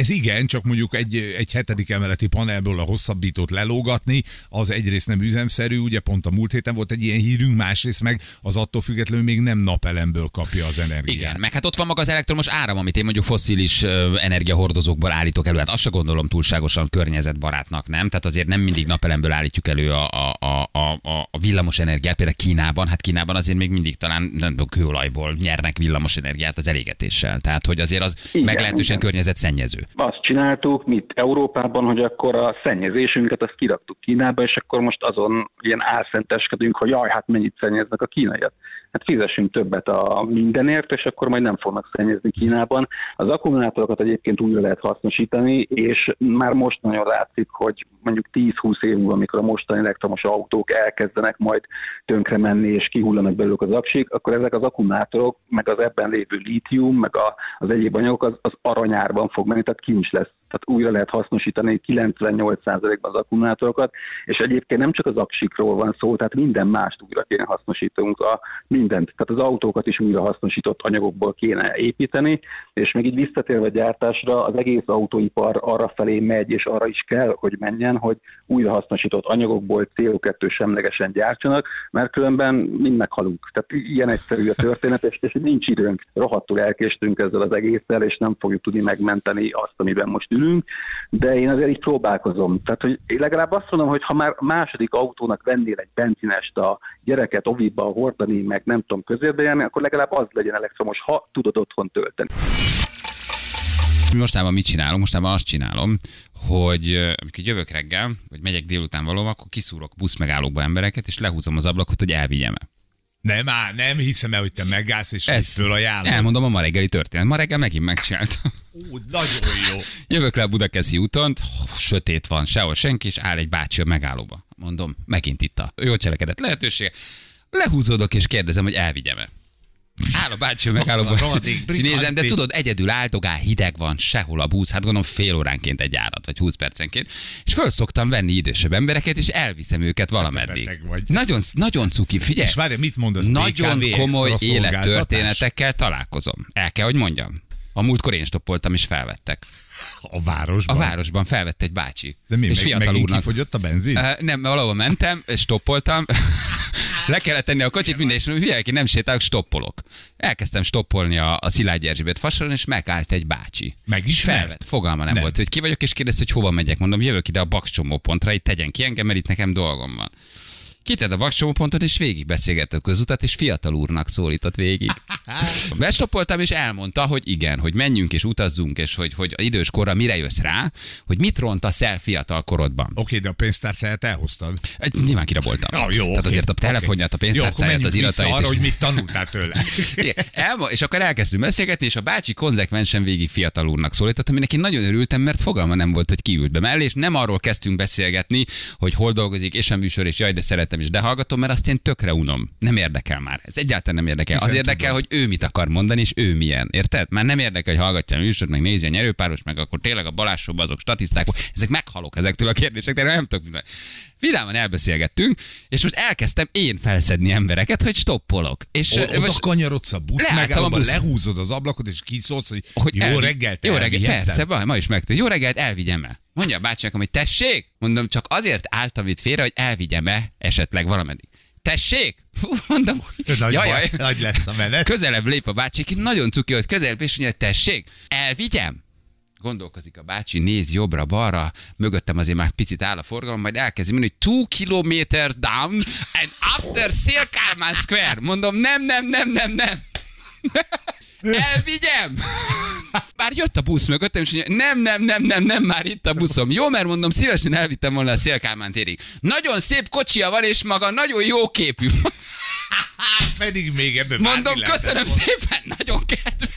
Ez igen, csak mondjuk egy, egy hetedik emeleti panelből a hosszabbítót lelógatni, az egyrészt nem üzemszerű, ugye pont a múlt héten volt egy ilyen hírünk, másrészt meg az attól függetlenül még nem napelemből kapja az energiát. Igen, meg hát ott van maga az elektromos áram, amit én mondjuk fosszilis ö, energiahordozókból állítok elő. Hát azt se gondolom túlságosan környezetbarátnak, nem? Tehát azért nem mindig napelemből állítjuk elő a, a, a- a villamos energiát. Például Kínában, hát Kínában azért még mindig talán nem tudom, kőolajból nyernek villamos energiát az elégetéssel. Tehát, hogy azért az Igen, meglehetősen igen. környezetszennyező. Azt csináltuk, mit Európában, hogy akkor a szennyezésünket azt kiraktuk Kínába, és akkor most azon ilyen álszenteskedünk, hogy jaj, hát mennyit szennyeznek a kínaiak. Hát fizessünk többet a mindenért, és akkor majd nem fognak szennyezni Kínában. Az akkumulátorokat egyébként újra lehet hasznosítani, és már most nagyon látszik, hogy mondjuk 10-20 év múlva, amikor a mostani elektromos autók elkezdenek majd tönkre menni, és kihullanak belőlük az aksik, akkor ezek az akkumulátorok, meg az ebben lévő lítium, meg a, az egyéb anyagok, az, az aranyárban fog menni, tehát kincs lesz. Tehát újra lehet hasznosítani 98%-ban az akkumulátorokat, és egyébként nem csak az aksikról van szó, tehát minden mást újra kéne hasznosítunk, a mindent. Tehát az autókat is újra hasznosított anyagokból kéne építeni, és még így visszatérve a gyártásra, az egész autóipar arra felé megy, és arra is kell, hogy menjen, hogy újra hasznosított anyagokból CO2 semlegesen gyártsanak, mert különben mind meghalunk. Tehát ilyen egyszerű a történet, és, és nincs időnk. Rohadtul elkéstünk ezzel az egésszel, és nem fogjuk tudni megmenteni azt, amiben most ülünk, de én azért így próbálkozom. Tehát, hogy én legalább azt mondom, hogy ha már második autónak vennél egy benzinest a gyereket oviba hordani, meg nem tudom közérbe járni, akkor legalább az legyen elektromos, ha tudod otthon tölteni. Mostában mit csinálom? Mostában azt csinálom, hogy amikor jövök reggel, vagy megyek délután valóban, akkor kiszúrok buszmegállókba embereket, és lehúzom az ablakot, hogy elvigyem -e. Nem, á, nem hiszem el, hogy te megállsz, és ezt fölajánlod. elmondom a ma reggeli történet. Ma reggel megint megcsináltam. Ú, nagyon jó. Jövök le a Budakeszi úton, sötét van, sehol senki, és áll egy bácsi a megállóba. Mondom, megint itt a jó cselekedett lehetősége. Lehúzódok, és kérdezem, hogy elvigyem-e. Áll a bácsi És nézem, de tudod, egyedül áldogál, hideg van, sehol a busz, hát gondolom fél óránként egy árat, vagy 20 percenként. És föl szoktam venni idősebb embereket, és elviszem őket valameddig. beteg vagy. Nagyon, nagyon cuki, figyelj. És várj, mit mondasz? Nagyon PKV komoly élettörténetekkel találkozom. El kell, hogy mondjam. A múltkor én stoppoltam, és felvettek. A városban? A városban felvett egy bácsi. De mi, és meg, fiatal megint úrnak. kifogyott a benzin? Uh, nem, valahol mentem, stoppoltam. Le kellett tenni a kocsit, minden, és hülye, ki nem sétálok, stoppolok. Elkezdtem stoppolni a, a Szilágyi Erzsébet fasoron, és megállt egy bácsi. Megismert? Felvett. Fogalma Nem. nem, volt, hogy ki vagyok, és kérdezte, hogy hova megyek. Mondom, jövök ide a bakcsomó pontra, itt tegyen ki engem, mert itt nekem dolgom van. Kitett a bakcsomó pontot, és végig beszélgett a közutat, és fiatal úrnak szólított végig. Bestoppoltam, és elmondta, hogy igen, hogy menjünk és utazzunk, és hogy, hogy a idős korra mire jössz rá, hogy mit rontasz el fiatal korodban. Oké, de a pénztárcáját elhoztad. Egy, nyilván kiraboltam. Ah, jó, Tehát oké, azért a telefonját, a Jó, pénztárcáját, menjünk az iratait. arra, is- hogy mit tanultál tőle. Elmo- és akkor elkezdtünk beszélgetni, és a bácsi konzekvensen végig fiatal úrnak szólított, aminek én nagyon örültem, mert fogalma nem volt, hogy kiült be mellé, és nem arról kezdtünk beszélgetni, hogy hol dolgozik, és a műsor, és jaj, de szeretem beszélgettem is, de hallgatom, mert azt én tökre unom. Nem érdekel már. Ez egyáltalán nem érdekel. Hiszen Az érdekel, hogy ő mit akar mondani, és ő milyen. Érted? Már nem érdekel, hogy hallgatja a műsort, meg nézi a nyerőpáros, meg akkor tényleg a balásokban azok statiszták. Ezek meghalok ezektől a kérdésektől, nem tudok mit. Vidáman elbeszélgettünk, és most elkezdtem én felszedni embereket, hogy stoppolok. És O- most kanyarodsz a busz Leálltam a megállóba, busz. lehúzod az ablakot, és kiszólsz, hogy, hogy jó elvi- reggelt, Jó reggelt, persze, ma, is megtudja. Jó reggelt, elvigyem el. Mondja a bácsinak, hogy tessék, mondom, csak azért álltam itt félre, hogy elvigyem-e esetleg valameddig. Tessék? Mondom, Nagy, jaj, baj, jaj. nagy lesz a menet. Közelebb lép a bácsi, nagyon cuki, hogy közelebb, és mondja, tessék, elvigyem? Gondolkozik a bácsi, néz jobbra-balra, mögöttem azért már picit áll a forgalom, majd elkezdi mondani, hogy two kilometers down and after Szélkálmán Square. Mondom, nem, nem, nem, nem, nem. Elvigyem! Már jött a busz mögöttem, és mondja, nem, nem, nem, nem, nem, már itt a buszom. Jó, mert mondom, szívesen elvittem volna a Szélkálmán térig. Nagyon szép kocsia van, és maga nagyon jó képű. Pedig még ebben Mondom, köszönöm szépen, nagyon kedves.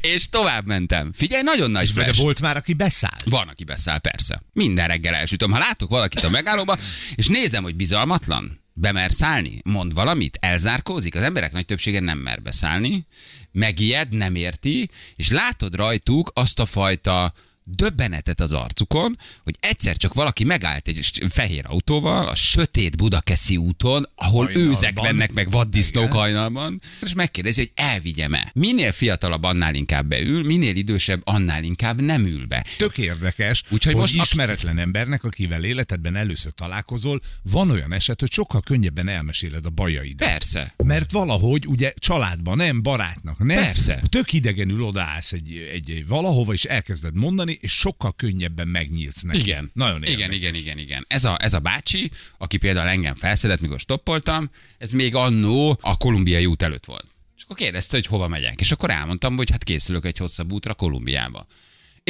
És tovább mentem. Figyelj, nagyon nagy De flash. volt már, aki beszáll. Van, aki beszáll, persze. Minden reggel elsütöm. Ha látok valakit a megállóba, és nézem, hogy bizalmatlan, bemer szállni, mond valamit, elzárkózik, az emberek nagy többsége nem mer beszállni, megijed, nem érti, és látod rajtuk azt a fajta döbbenetet az arcukon, hogy egyszer csak valaki megállt egy fehér autóval a sötét Budakeszi úton, ahol Hajnalban. őzek mennek meg vaddisznók hajnalban, és megkérdezi, hogy elvigyem-e. Minél fiatalabb, annál inkább beül, minél idősebb, annál inkább nem ül be. Tök érdekes, Úgyhogy hogy most aki- ismeretlen embernek, akivel életedben először találkozol, van olyan eset, hogy sokkal könnyebben elmeséled a bajaidat. Persze. Mert valahogy ugye családban, nem barátnak, nem. Persze. Tök idegenül odaállsz egy, egy, egy valahova, és elkezded mondani, és sokkal könnyebben megnyílsz neki. Igen. Nagyon igen, érdekes. igen, igen, igen. Ez a, ez a bácsi, aki például engem felszedett, mikor stoppoltam, ez még annó a kolumbiai út előtt volt. És akkor kérdezte, hogy hova megyek. És akkor elmondtam, hogy hát készülök egy hosszabb útra Kolumbiába.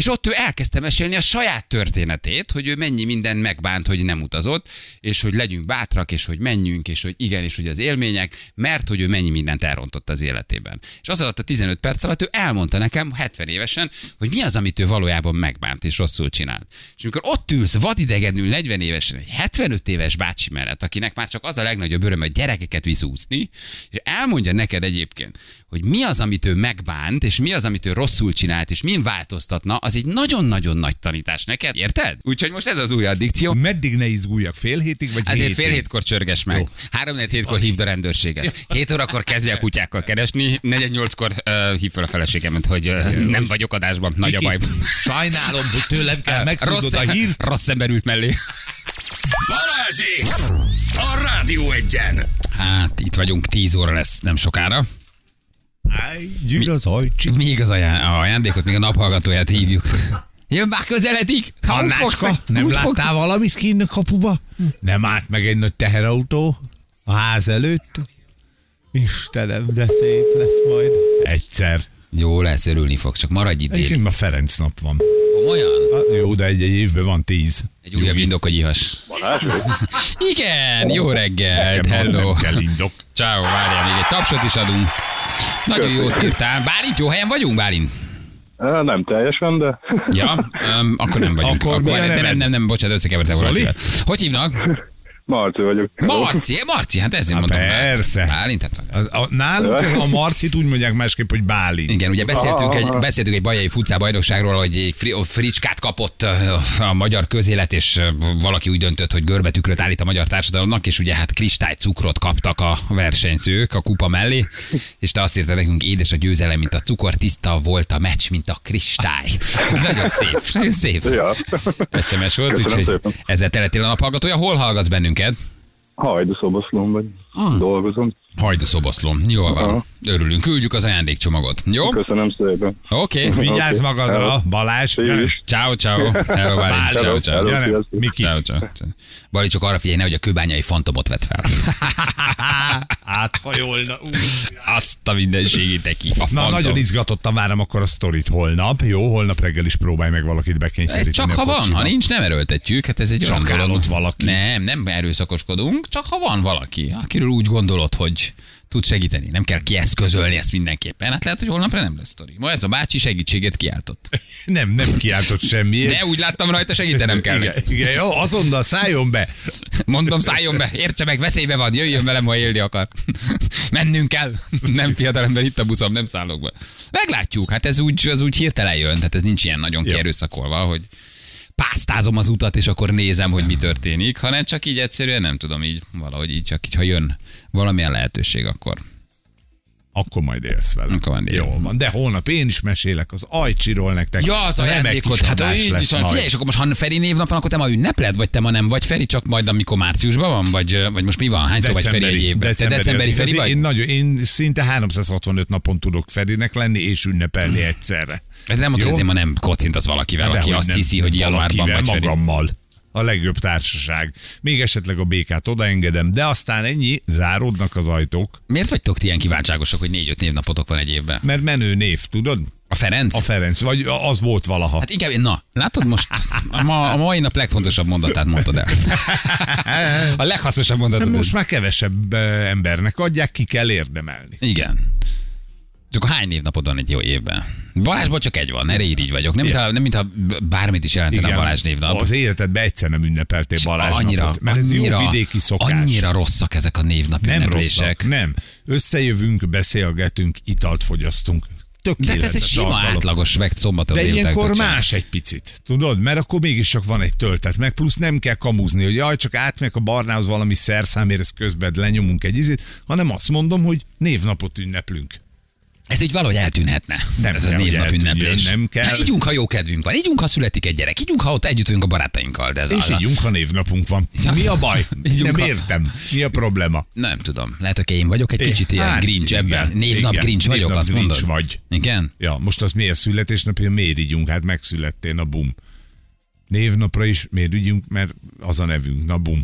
És ott ő elkezdte mesélni a saját történetét, hogy ő mennyi minden megbánt, hogy nem utazott, és hogy legyünk bátrak, és hogy menjünk, és hogy igen, és hogy az élmények, mert hogy ő mennyi mindent elrontott az életében. És az alatt a 15 perc alatt ő elmondta nekem 70 évesen, hogy mi az, amit ő valójában megbánt és rosszul csinált. És amikor ott ülsz vadidegenül 40 évesen, egy 75 éves bácsi mellett, akinek már csak az a legnagyobb öröm, hogy gyerekeket visz úszni, és elmondja neked egyébként, hogy mi az, amit ő megbánt, és mi az, amit ő rosszul csinált, és min változtatna, egy nagyon-nagyon nagy tanítás neked, érted? Úgyhogy most ez az új addikció. Meddig ne izguljak, fél hétig, vagy Ezért hétig? fél hétkor csörges meg. Jó. Három négy hétkor hívd a rendőrséget. Hét órakor kezdje a kutyákkal keresni, negyed nyolckor uh, hív fel a feleségemet, hogy uh, nem vagyok adásban, nagy a baj. Sajnálom, hogy tőlem kell Rossz, megtudod a hírt. rossz ember ült mellé. Balázsi! A Rádió egyen! Hát, itt vagyunk, 10 óra lesz nem sokára. Áj, gyűl az ajcsi. Még az aján, a ajándékot, még a naphallgatóját hívjuk. Jön már közeledik! Ha úgy fogsz, Annácska, nem úgy fogsz- láttál valamit kinn a kapuba? Nem állt meg egy nagy teherautó a ház előtt? Istenem, de szép lesz majd. Egyszer. Jó lesz, örülni fogsz, csak maradj itt. Egyébként ma Ferenc nap van. Komolyan? Ah, Jó, de egy, egy évben van tíz. Egy újabb indok, hogy ihas. Igen, jó az hello. nem kell indok. Ciao, várjál, még egy tapsot is adunk. Nagyon jót írtál. Bálint, jó helyen vagyunk, Bálint? Nem teljesen, de Ja, um, akkor nem vagyunk. Akkor mi a nem, nem, nem, nem, bocsánat, összekevertem valakivel. Hogy hívnak? Marci vagyok. Marci, Marci, hát ezért Há, mondom. persze. Bálint, hát A, a, nálunk a Marcit úgy mondják másképp, hogy Bálint. Igen, ugye beszéltünk egy, beszéltünk egy bajai futcál bajnokságról, hogy egy fri, fricskát kapott a magyar közélet, és valaki úgy döntött, hogy görbetükröt állít a magyar társadalomnak, és ugye hát kristálycukrot kaptak a versenyzők a kupa mellé, és te azt írtad nekünk, édes a győzelem, mint a cukor, tiszta volt a meccs, mint a kristály. Ez nagyon szép, nagyon szép. Ja. SMS volt, Köszönöm úgyhogy szépen. ezzel teletél a naphallgatója. Hol hallgatsz bennünket? Hajdu szoboszlón vagy. Dolgozom. Hajdu szoboszlom. Jól van. Aha. Örülünk, küldjük az ajándékcsomagot. Jó? Köszönöm szépen. Oké. Okay. Vigyázz Oké. magadra, Hello. Balázs. Ciao, ciao. Hello. Bálint. Ciao, ciao. Miki. Ciao, ciao. Bali, csak arra figyelj, nehogy a kőbányai fantomot vett fel. Áthajolna. Azt a mindenségét neki. A Na, fantom. nagyon izgatottan várom akkor a sztorit holnap. Jó, holnap reggel is próbálj meg valakit bekényszeríteni. csak ha van, ha nincs, nem erőltetjük. Hát ez egy Csak olyan valaki. Nem, nem erőszakoskodunk, csak ha van valaki, akiről úgy gondolod, hogy tud segíteni. Nem kell kieszközölni ezt mindenképpen. Hát lehet, hogy holnapra nem lesz sztori. Ma ez a bácsi segítséget kiáltott. Nem, nem kiáltott semmiért. De úgy láttam rajta, segítenem kell. Igen, igen, jó, azonnal szálljon be. Mondom, szálljon be, értse meg, veszélybe van, jöjjön velem, ha élni akar. Mennünk kell. Nem fiatalember, itt a buszom, nem szállok be. Meglátjuk, hát ez úgy, az úgy hirtelen jön, tehát ez nincs ilyen nagyon kierőszakolva, hogy pásztázom az utat, és akkor nézem, hogy mi történik, hanem csak így egyszerűen nem tudom, így valahogy így csak így, ha jön valamilyen lehetőség, akkor Akkor majd élsz vele. Akkor majd élek. Jó van, de holnap én is mesélek az ajcsiról nektek. Ja, az ajándékot. Hát így viszont majd. figyelj, és akkor most ha Feri név van, akkor te ma ünnepled, vagy te ma nem vagy Feri, csak majd amikor márciusban van, vagy, vagy most mi van? Hányszor vagy Feri egy évben? Te decemberi Feri vagy? Én, nagyon, én szinte 365 napon tudok Ferinek lenni, és ünnepelni egyszerre. Hát nem mondta, Jó? hogy ma nem kocintasz valakivel, De aki hogy azt nem, hiszi, hogy januárban vagy Feri. magammal. A legjobb társaság. Még esetleg a békát odaengedem, de aztán ennyi, záródnak az ajtók, Miért vagytok ti ilyen kívánságosok, hogy négy-öt névnapotok van egy évben? mert menő név, tudod? A Ferenc? A Ferenc, vagy az volt valaha. Hát inkább, na, látod most, a, ma, a mai nap legfontosabb mondatát mondtad el. A leghasznosabb mondatod. Most már kevesebb eh, embernek adják, ki kell érdemelni. Igen. Csak hány névnapod van egy jó évben? Balázsból csak egy van, erre így vagyok. Nem, mintha, nem mintha bármit is jelentene a Balázs névnap. Az életedben egyszer nem ünnepeltél Balázs annyira, napot, mert ez annyira, jó vidéki szokás. Annyira rosszak ezek a névnap nem rosszak, nem. Összejövünk, beszélgetünk, italt fogyasztunk. De hát ez egy Tökéletes sima alkalom. átlagos meg szombaton De ilyenkor más egy picit, tudod? Mert akkor mégis csak van egy töltet, meg plusz nem kell kamuzni, hogy jaj, csak átmegyek a barnához valami szerszámért, ez közben lenyomunk egy izét, hanem azt mondom, hogy névnapot ünneplünk. Ez így valahogy eltűnhetne. Nem ez a kell, hogy névnap ünneplés. nem kell. Hát ígyunk, ha jó kedvünk van. Ígyunk, ha születik egy gyerek. Ígyunk, ha ott együtt vagyunk a barátainkkal. De ez És a... ígyunk, ha névnapunk van. Mi a baj? Ígyunk, Nem ha- értem. Mi a probléma? Nem tudom. Lehet, hogy én vagyok egy kicsit ilyen Hát, grinch igen, ebben. Névnap igen. grinch vagyok, Névnap azt grinch mondod? vagy. Igen? Ja, most az miért születésnapja, miért ígyunk? Hát megszülettél, na bum. Névnapra is miért ígyunk, mert az a nevünk, na bum.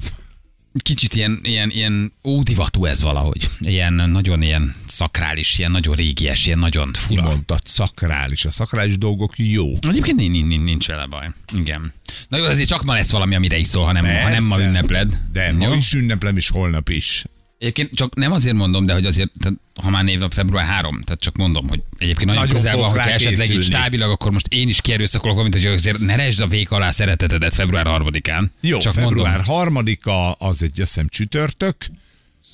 Kicsit ilyen, ilyen, ilyen ódivatú ez valahogy. Ilyen nagyon ilyen szakrális, ilyen nagyon régies, ilyen nagyon fura. mondtad, szakrális. A szakrális dolgok jó. Egyébként nincs, nincs, nincs vele baj. Igen. Na jó, azért csak ma lesz valami, amire iszol, ha nem, ha nem ma ünnepled. De jó? ma is ünneplem, és holnap is. Egyébként csak nem azért mondom, de hogy azért, tehát, ha már névnap február 3, tehát csak mondom, hogy egyébként nagyon, Nagyon közel van, hogy rá esetleg így stábilag, akkor most én is kierőszakolok, mint hogy azért ne resd a vék alá szeretetedet február 3-án. Jó, csak február mondom, harmadika, az egy, azt hiszem, csütörtök.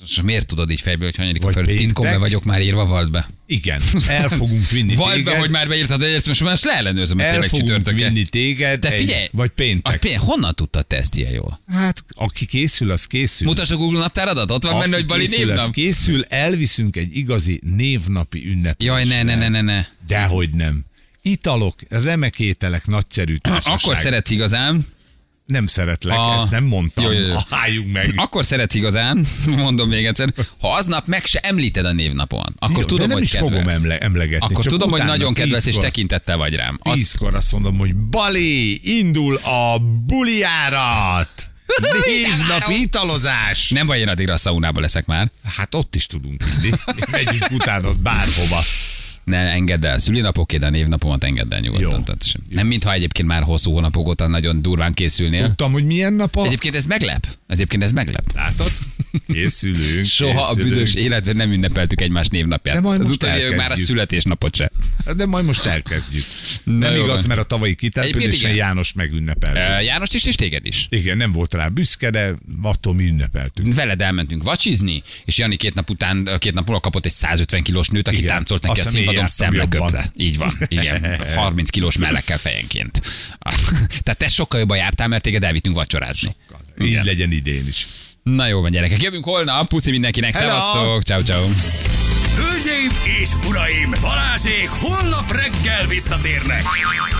És miért tudod így fejből, hogy hanyadika Vagy felül? Titkon be péntek. vagyok már írva, vald be. Igen, el fogunk vinni Vald be, téged. hogy már beírtad, ezt most már ezt leellenőrzöm, hogy el tényleg fogunk csütörtök vinni téged. De egy- figyelj, Vagy a péntek. péntek. honnan tudtad te ezt ilyen jól? Hát, aki készül, az készül. Mutasd a Google naptáradat, ott van Aki benne, hogy Bali készül, az névnap. készül, elviszünk egy igazi névnapi ünneplésre. Jaj, ne, ne, ne, ne, ne. Dehogy nem. Italok, remek ételek, nagyszerű társaság. Akkor szeretsz igazán, Nem szeretlek, A- ezt nem mondtam. Jó, jó, jó. Álljunk meg. Akkor szeretsz igazán, mondom még egyszer, ha aznap meg se említed a névnapon, akkor Jó, tudom, nem hogy is fogom emle- emlegetni. Akkor tudom, hogy nagyon kedvelsz és tízkor- tekintettel vagy rám. Az, Tízkor azt mondom, hogy Bali, indul a bulijárat! Névnapi italozás! nem baj, én addigra a szaunába leszek már. Hát ott is tudunk inni. Megyünk utána bárhova. Ne engedd el. Szülinapok, de a névnapomat engedd el nyugodtan. Tehát sem. Nem mintha egyébként már hosszú hónapok óta nagyon durván készülnél. Tudtam, hogy milyen nap a... Egyébként ez meglep. Egyébként ez meglep. Látod? Készülünk. Soha a készülünk. büdös életben nem ünnepeltük egymás névnapját. De majd Az most évek már a elkezdjük. születésnapot se. De majd most elkezdjük. Na nem jó igaz, mert a tavalyi kitelepülésen. János megünnepelte. Uh, János is és téged is. Igen, nem volt rá büszke, de attól mi ünnepeltünk. Veled elmentünk vacsizni, és Jani két nap után, két nap kapott egy 150 kilós nőt, aki Igen. táncolt neki Azt a színpadon szemleköpve. Így van, igen. 30 kilós mellekkel fejenként. Tehát te sokkal jobban jártál, mert téged elvittünk vacsorázni. Így Igen. legyen idén is. Na jó van, gyerekek. Jövünk holnap. Puszi mindenkinek. Hello! Szevasztok. Ciao, ciao. Hölgyeim és uraim, Balázsék holnap reggel visszatérnek.